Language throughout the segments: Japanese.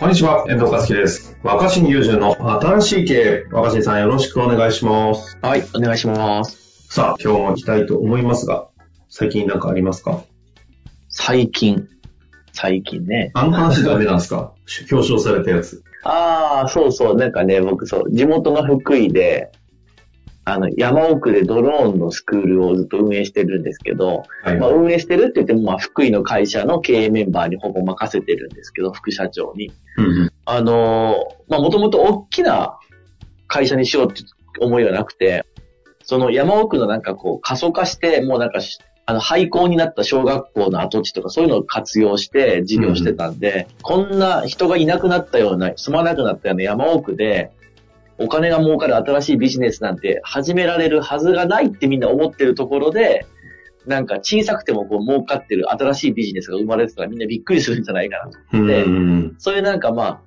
こんにちは、遠藤和樹です。若新友人の新しい経営。若新さんよろしくお願いします。はい、お願いします。さあ、今日も行きたいと思いますが、最近なんかありますか？最近。最近ね。あの話ダメなんですか？表彰されたやつ。ああ、そうそう。なんかね、僕そう、地元の福井で、あの、山奥でドローンのスクールをずっと運営してるんですけど、はい。まあ、運営してるって言っても、まあ、福井の会社の経営メンバーにほぼ任せてるんですけど、副社長に。うんうんあのーまあ、もともと大きな会社にしようって思いはなくて、その山奥のなんかこう、過疎化して、もうなんかし、あの、廃校になった小学校の跡地とかそういうのを活用して事業してたんで、こんな人がいなくなったような、住まなくなったような山奥で、お金が儲かる新しいビジネスなんて始められるはずがないってみんな思ってるところで、なんか小さくてもこう儲かってる新しいビジネスが生まれてたらみんなびっくりするんじゃないかなと。うんでうんそういうなんかまあ、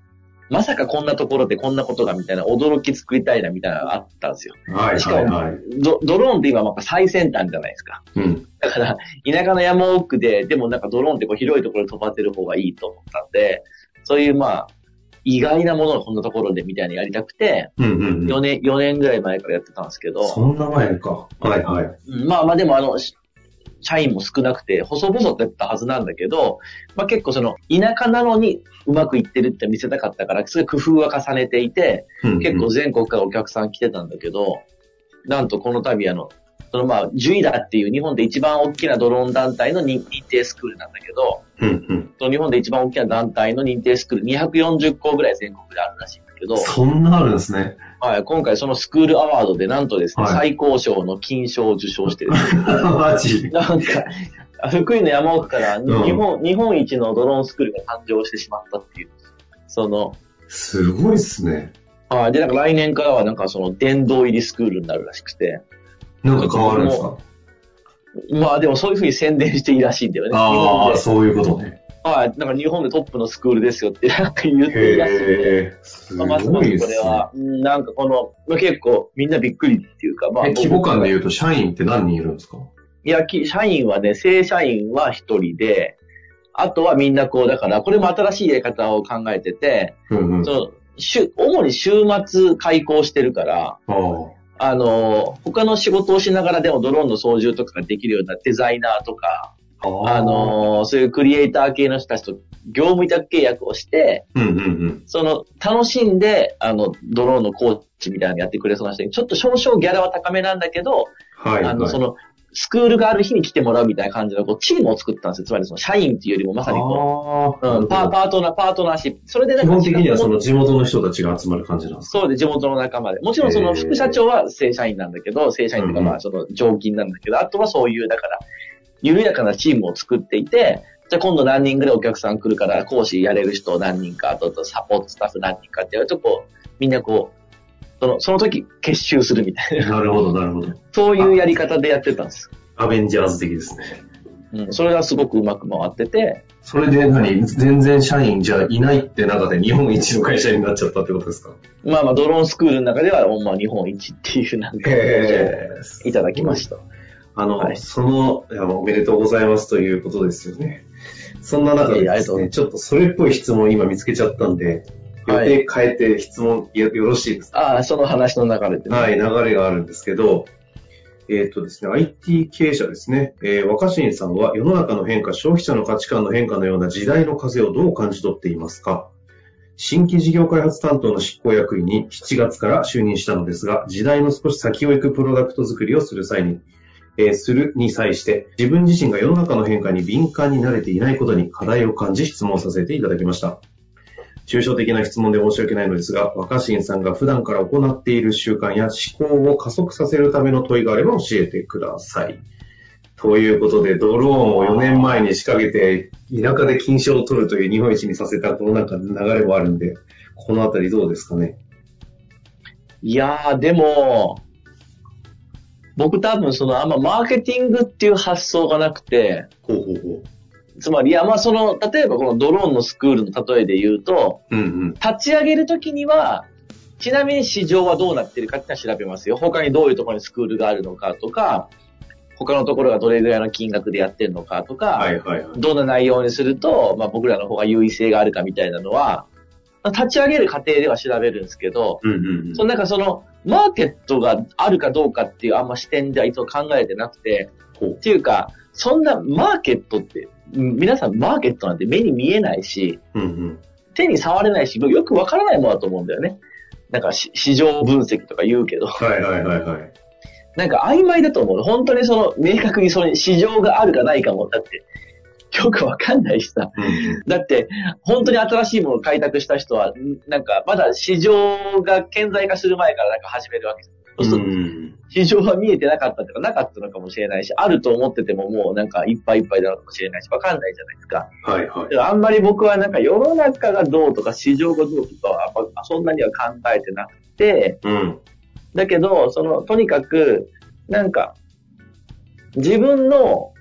まさかこんなところでこんなことがみたいな驚き作りたいなみたいなのがあったんですよ。うん。はいしかもはいはい。ドドローンって今まあ最先端じゃないですか。うん。だから、田舎の山奥で、でもなんかドローンってこう広いところで飛ばせる方がいいと思ったんで、そういうまあ、意外なものをこんなところでみたいにやりたくて、うんうんうん。4年、4年ぐらい前からやってたんですけど、そんな前か。はいはい。うんまあまあでもあの、し社員も少なくて、細々とやったはずなんだけど、まあ結構その、田舎なのにうまくいってるって見せたかったから、すごい工夫は重ねていて、うんうん結構全国からお客さん来てたんだけど、なんとこの度あの、そのまあ、ジュイダっていう日本で一番大きなドローン団体の認認定スクールなんだけど、うんうん。その日本で一番大きな団体の認定スクール240校ぐらい全国であるらしいんだけど、そんなあるんですね。はい、今回そのスクールアワードでなんとですね、はい最高賞の金賞を受賞してる マジ？なんか、福井の山奥から日うん本、日本一のドローンスクールが誕生してしまったっていう。その、すごいっすね。はい。で、なんか来年からはなんかその殿堂入りスクールになるらしくて。なんか変わるんですか？まあでもそういうふうに宣伝していいらしいんだよね。日ああ。そういうことね。はい。なんか日本でトップのスクールですよってなんか言っていいらしいんで。すまあ、ますますごいですね。これは、うんなんかこの、まあ結構みんなびっくりっていうか、まあ。え規模感で言うと社員って何人いるんですか？いや、き社員はね、正社員は一人で、あとはみんなこう、だから、これも新しいやり方を考えてて、うんうん。その、週、主に週末開校してるから、あの、他の仕事をしながらでもドローンの操縦とかができるようなデザイナーとか、あの、そういうクリエイター系の人たちと業務委託契約をして、うんうんうん。その、楽しんで、あの、ドローンのコーチみたいなのやってくれそうな人に、ちょっと少々ギャラは高めなんだけど、はい、あの、はい。その、スクールがある日に来てもらうみたいな感じの、こう、チームを作ったんですよ。つまりその、社員っていうよりもまさにこう、うん、パートナー、パートナーシップ。それでなんか基本的にはその地元の人たちが集まる感じなんですか？そうで、地元の仲間で。もちろんその副社長は正社員なんだけど、正社員とかまあその常勤なんだけど、あとはそういう、だから、緩やかなチームを作っていて、じゃあ今度何人ぐらいお客さん来るから、講師やれる人何人か、あとサポートスタッフ何人かってやると、こう、みんなこう、その、その時結集するみたいな、なるほど、なるほど。そういうやり方でやってたんです。アベンジャーズ的ですね。うん、それがすごくうまく回ってて、それで何全然社員じゃいないって中で日本一の会社になっちゃったってことですか？まあまあドローンスクールの中では、まあ日本一っていうなんか、いただきました。あの、はいその、いやおめでとうございますということですよね。そんな中でね、ちょっとそれっぽい質問今見つけちゃったんで、予はい定変えて質問よよろしいですか？ああ、その話の流れでね。はい、流れがあるんですけど、えっ、とですね、IT 経営者ですね、えー若新さんは世の中の変化、消費者の価値観の変化のような時代の風をどう感じ取っていますか？新規事業開発担当の執行役員に7月から就任したのですが、時代の少し先を行くプロダクト作りをする際に、えーするに際して、自分自身が世の中の変化に敏感になれていないことに課題を感じ質問させていただきました。抽象的な質問で申し訳ないのですが、若新さんが普段から行っている習慣や思考を加速させるための問いがあれば教えてください。ということで、ドローンを4年前に仕掛けて、田舎で金賞を取るという日本一にさせたこのなんか流れもあるんで、このあたりどうですかね？いやー、でも、僕多分そのあんまマーケティングっていう発想がなくて、ほうほうほつまり、いや、まあその、例えばこのドローンのスクールの例えで言うと、う。うんうん。立ち上げるときには、ちなみに市場はどうなってるかっていうのは調べますよ。他にどういうところにスクールがあるのかとか、他のところがどれぐらいの金額でやってるのかとか、はいはいはい。どんな内容にすると、まあ僕らの方が優位性があるかみたいなのは、立ち上げる過程では調べるんですけど、うんうんうん。そのなんかその、マーケットがあるかどうかっていうあんま視点ではいつも考えてなくて、っていうか、そんなマーケットって、うん皆さんマーケットなんて目に見えないし、うんうん。手に触れないし、よくわからないものだと思うんだよね。なんかし市場分析とか言うけど、はいはいはいはい。なんか曖昧だと思う。本当にその、明確にその市場があるかないかも、だって、よくわかんないしさ。だって、本当に新しいものを開拓した人は、んなんか、まだ市場が顕在化する前からなんか始めるわけです。そうするとうん市場は見えてなかったとか、なかったのかもしれないし、あると思っててももうなんかいっぱいいっぱいなのかもしれないし、わかんないじゃないですか。はいはい。あんまり僕はなんか世の中がどうとか市場がどうとかは、そんなには考えてなくて、うん。だけど、その、とにかく、なんか、自分の、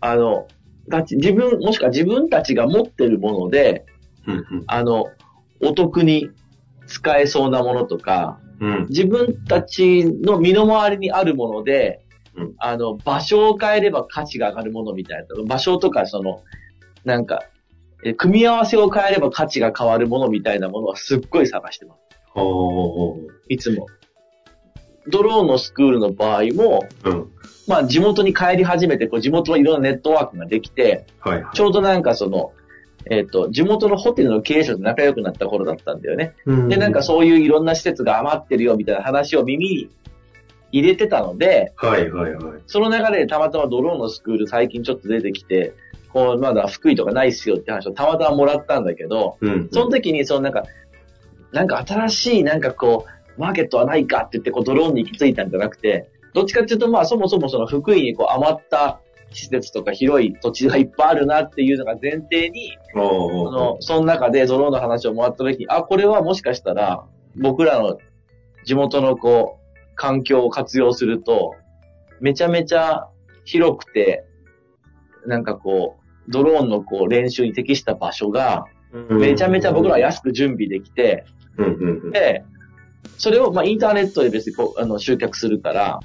あの、たち、自分、もしくは自分たちが持ってるもので、うんあの、お得に使えそうなものとか、うん。うん。自分たちの身の回りにあるもので、うんあの、場所を変えれば価値が上がるものみたいな。場所とか、その、なんか、え組み合わせを変えれば価値が変わるものみたいなものはすっごい探してます。ほいつも。ドローンのスクールの場合も、う。うん。まあ地元に帰り始めて、こう地元のいろんなネットワークができて、はいはい。ちょうどなんかその、えっ、と、地元のホテルの経営者と仲良くなった頃だったんだよね。うんで、なんかそういういろんな施設が余ってるよみたいな話を耳に入れてたので、はいはいはい。その流れでたまたまドローンのスクール最近ちょっと出てきて、こう、まだ福井とかないっすよって話をたまたまもらったんだけど、うん。その時にそのなんか、なんか新しいなんかこう、マーケットはないかって言ってこうドローンに行き着いたんじゃなくて、どっちかっていうとまあそもそもその福井にこう余った施設とか広い土地がいっぱいあるなっていうのが前提に、その、その中でドローンの話をもらった時に、あ、これはもしかしたら僕らの地元のこう、環境を活用すると、めちゃめちゃ広くて、なんかこう、ドローンのこう練習に適した場所が、めちゃめちゃ僕らは安く準備できて。で、それをまあインターネットで別にこう、あの、集客するから、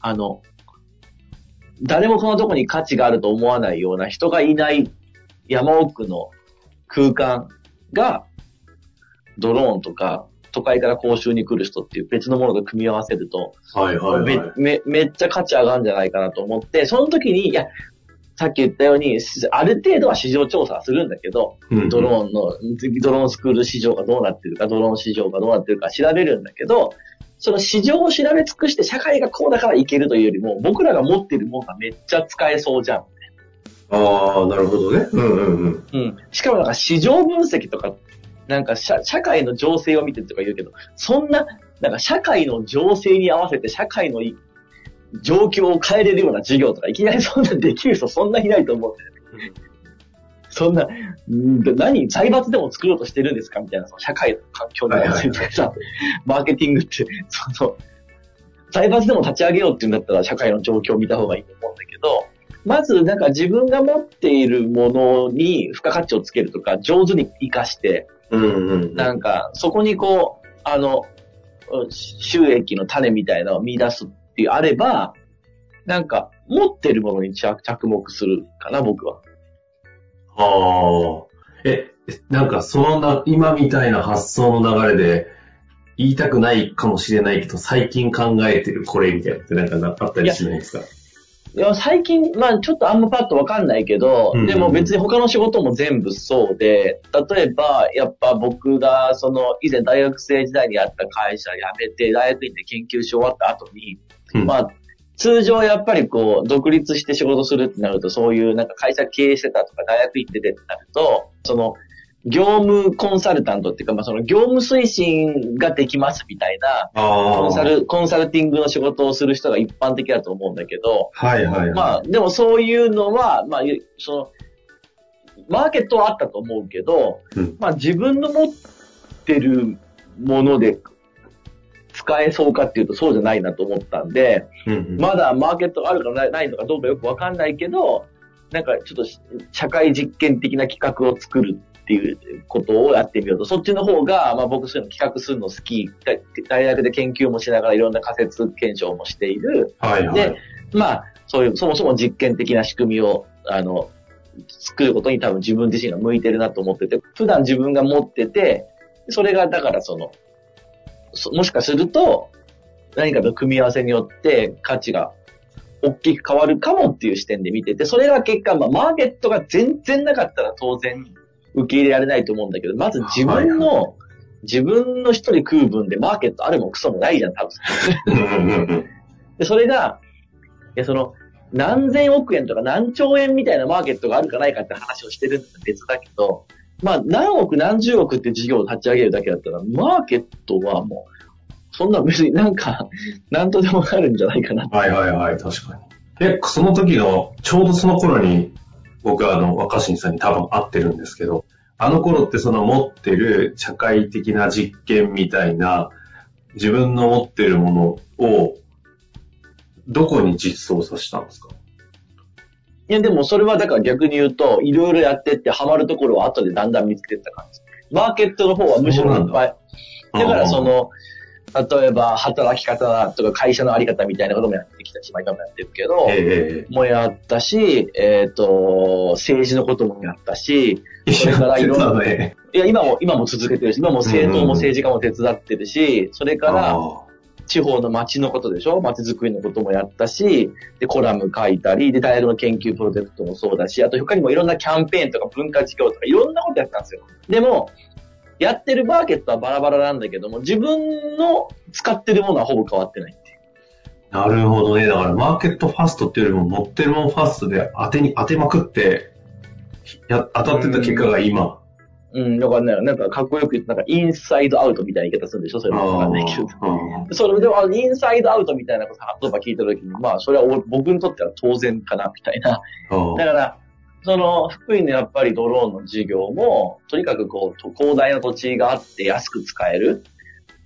あの、誰もこのとこに価値があると思わないような人がいない山奥の空間が、ドローンとか、都会から講習に来る人っていう別のものと組み合わせると、はいはいめはい。めめっちゃ価値上がるんじゃないかなと思って、その時に、いや、さっき言ったように、ある程度は市場調査はするんだけど、うんドローンの、ドローンスクール市場がどうなってるか、ドローン市場がどうなってるか調べるんだけど、その市場を調べ尽くして社会がこうだからいけるというよりも、僕らが持ってるものがめっちゃ使えそうじゃん。ああ、なるほどね。うんうんうん。うん。しかもなんか市場分析とか、なんか社社会の情勢を見てとか言うけど、そんな、なんか社会の情勢に合わせて社会のい状況を変えれるような授業とか、いきなりそんなできる人そんないないと思うんだよね。そんな、んー何、財閥でも作ろうとしてるんですかみたいな、その社会の環境に合わせてさ、マーケティングって、その、財閥でも立ち上げようって言うんだったら社会の状況を見た方がいいと思うんだけど、まずなんか自分が持っているものに付加価値をつけるとか、上手に活かして、うんうん。なんか、そこにこう、あの、収益の種みたいなのを見出すっていうあれば、なんか、持ってるものに着着目するかな、僕は。ああ。え、なんかそのな、今みたいな発想の流れで、言いたくないかもしれないけど、最近考えてるこれみたいなってなんかなあったりしないですか？いや、最近、まあちょっとあんまパッとわかんないけど、うんでも別に他の仕事も全部そうで、例えば、やっぱ僕が、その、以前大学生時代にやった会社辞めて、大学院で研究し終わった後に、うん。まあ、通常やっぱりこう、独立して仕事するってなると、そういうなんか会社経営してたとか、大学行っててってなると、その、業務コンサルタントっていうか、まあその業務推進ができますみたいな、あコンサル、コンサルティングの仕事をする人が一般的だと思うんだけど、はいはいはい。まあ、でもそういうのは、まあ、その、マーケットはあったと思うけど、うん。まあ自分の持っってるもので使えそうかっていうとそうじゃないなと思ったんで、うんうんまだマーケットがあるかないのかどうかよくわかんないけど、なんかちょっと社会実験的な企画を作るっていうことをやってみようと。そっちの方が、まあ僕そういうの企画するの好き。大大学で研究もしながらいろんな仮説検証もしている。はいはいで。まあ、そういう、そもそも実験的な仕組みを、あの、作ることに多分自分自身が向いてるなと思ってて、普段自分が持ってて、それがだからその、そもしかすると、何かと組み合わせによって価値が大きく変わるかもっていう視点で見てて、それが結果、まあ、マーケットが全然なかったら当然受け入れられないと思うんだけど、まず自分の、はい自分の一人食う分でマーケットあるもクソもないじゃん、多分。で、それが、いや、その、何千億円とか何兆円みたいなマーケットがあるかないかって話をしてるのは別だけど、まあ、何億何十億って事業を立ち上げるだけだったら、マーケットはもう、そんな別になんか、なんとでもなるんじゃないかな。はいはいはい、確かに。え、その時の、ちょうどその頃に、僕はあの、若新さんに多分会ってるんですけど、あの頃ってその持ってる社会的な実験みたいな、自分の持ってるものを、どこに実装させたんですか？いや、でもそれはだから逆に言うと、いろいろやってってハマるところを後でだんだん見つけてった感じ。マーケットの方はむしろいっぱい。だ。からそ、の、例えば働き方とか会社のあり方みたいなこともやってきたし、まあ今もやってるけど、えもやったし、えっ、と、政治のこともやったし、えそれからいろんなね。いや、今も、今も続けてるし、今も政党も政治家も手伝ってるし、それから、あ地方の街のことでしょ？街づくりのこともやったし、で、コラム書いたり、で、大学の研究プロジェクトもそうだし、あと他にもいろんなキャンペーンとか文化事業とかいろんなことやったんですよ。でも、やってるマーケットはバラバラなんだけども、自分の使ってるものはほぼ変わってないっていう。なるほどね。だからマーケットファーストっていうよりも持ってるもんファーストで当てに当てまくって、や、当たってた結果が今。うん、だからね、なんかかっこよく言って、なんかインサイドアウトみたいな言い方するんでしょ？それもわかんないけど。それでも、あのインサイドアウトみたいなこと言葉聞いたときに、まあ、それはお僕にとっては当然かな、みたいな。だから、その、福井のやっぱりドローンの事業も、とにかくこう、と広大な土地があって安く使える。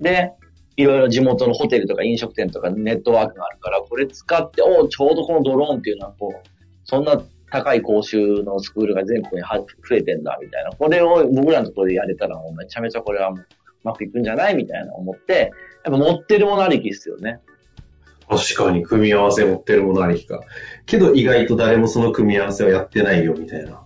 で、いろいろ地元のホテルとか飲食店とかネットワークがあるから、これ使って、おうちょうどこのドローンっていうのはこう、そんな高い講習のスクールが全国には増えてんだ、みたいな。これを僕らのところでやれたらもうめちゃめちゃこれはもううまくいくんじゃない？みたいな思って、やっぱ持ってるものありきですよね。確かに組み合わせ持ってるものありきか。けど意外と誰もその組み合わせはやってないよみたいな。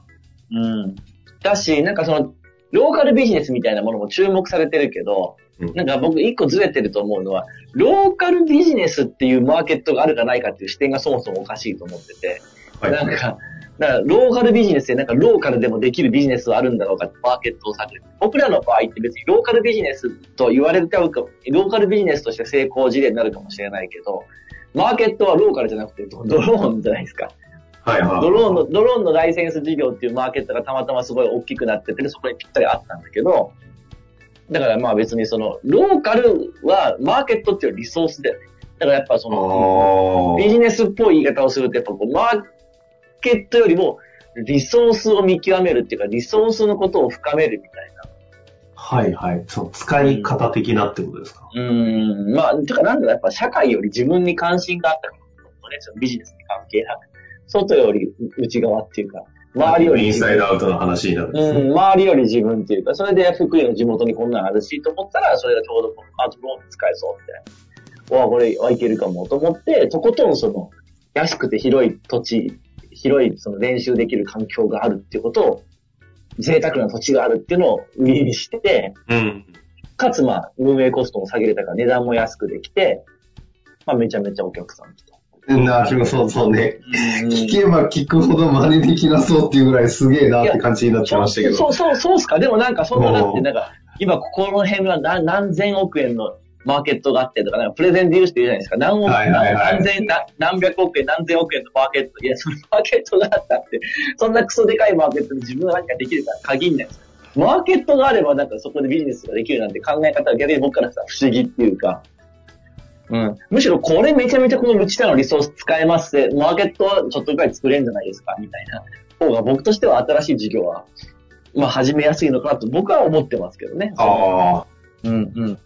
うん。だし、なんかその、ローカルビジネスみたいなものも注目されてるけど、うんなんか僕一個ずれてると思うのは、ローカルビジネスっていうマーケットがあるかないかっていう視点がそもそもおかしいと思ってて、はい。なんか、だからローカルビジネスでなんかローカルでもできるビジネスはあるんだろうかってマーケットを探る。僕らの場合って別にローカルビジネスと言われるか、ローカルビジネスとして成功事例になるかもしれないけど、マーケットはローカルじゃなくて ドローンじゃないですか。はいはい。ドローンの、ドローンのライセンス事業っていうマーケットがたまたますごい大きくなってて、そこにぴったりあったんだけど、だからまあ別にその、ローカルはマーケットっていうリソースだよね。だからやっぱその、あビジネスっぽい言い方をすると、やっぱこう、マーケットよりも、リソースを見極めるっていうか、リソースのことを深めるみたいな。はいはい。その使い方的なってことですか？うーん、まあ、てかなんだろう、やっぱ社会より自分に関心があったからね、そのビジネスに関係なく、外より内側っていうか、周りよりインサイドアウトの話になるんですね。うん、周りより自分っていうか、それで福井の地元にこんなんあるしと思ったら、それがちょうどこのアートローンに使えそうみたいな。わ、これはいけるかもと思って、とことんその、安くて広い土地、広いその練習できる環境があるっていうことを、贅沢な土地があるっていうのを売りにして、うん。かつまあ、運営コストも下げれたから値段も安くできて、まあめちゃめちゃお客さん来た。なるほど、そうね。うん聞けば聞くほど真似できなそうっていうぐらいすげえなって感じになってましたけど。そうそう、そうっすか？でもなんか、そんなだって、うんなんか、今ここの辺は何何千億円のマーケットがあってとか、なんかプレゼンで言う人いるじゃないですか。何億、はいはいはい何千、な何百億円、何千億円のマーケット。いや、そのマーケットがあったって、そんなクソでかいマーケットに自分が何かできるから限んないです。マーケットがあれば、なんかそこでビジネスができるなんて考え方は逆に僕からしたら不思議っていうか、うん。むしろこれめちゃめちゃこの無知のリソース使えますって、マーケットはちょっとぐらい作れるんじゃないですかみたいな方が僕としては新しい事業は、まあ始めやすいのかなと僕は思ってますけどね。ああ。うんうん。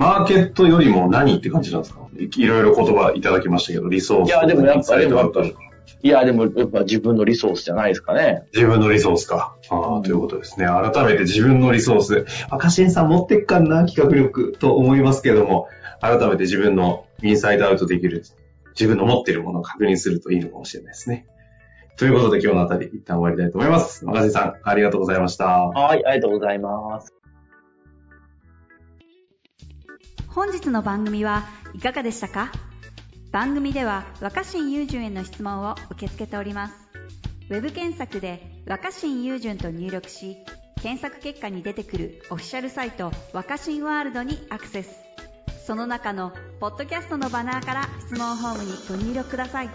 マーケットよりも何って感じなんですか？いいろいろ言葉いただきましたけど、リソース。いやでもやっぱインサイトアウトでもいや、でもやっぱ自分のリソースじゃないですかね。自分のリソースか。ああ、うんということですね。改めて自分のリソース。若新さん持ってっかんな、企画力と思いますけども、改めて自分のインサイドアウトできる、自分の持っているものを確認するといいのかもしれないですね。ということで今日のあたり一旦終わりたいと思います。若新さん、ありがとうございました。はい、ありがとうございます。本日の番組はいかがでしたか？番組では若新雄純への質問を受け付けております。ウェブ検索で若新雄純と入力し検索結果に出てくるオフィシャルサイト若新ワールドにアクセス。その中のポッドキャストのバナーから質問ホームにご入力ください。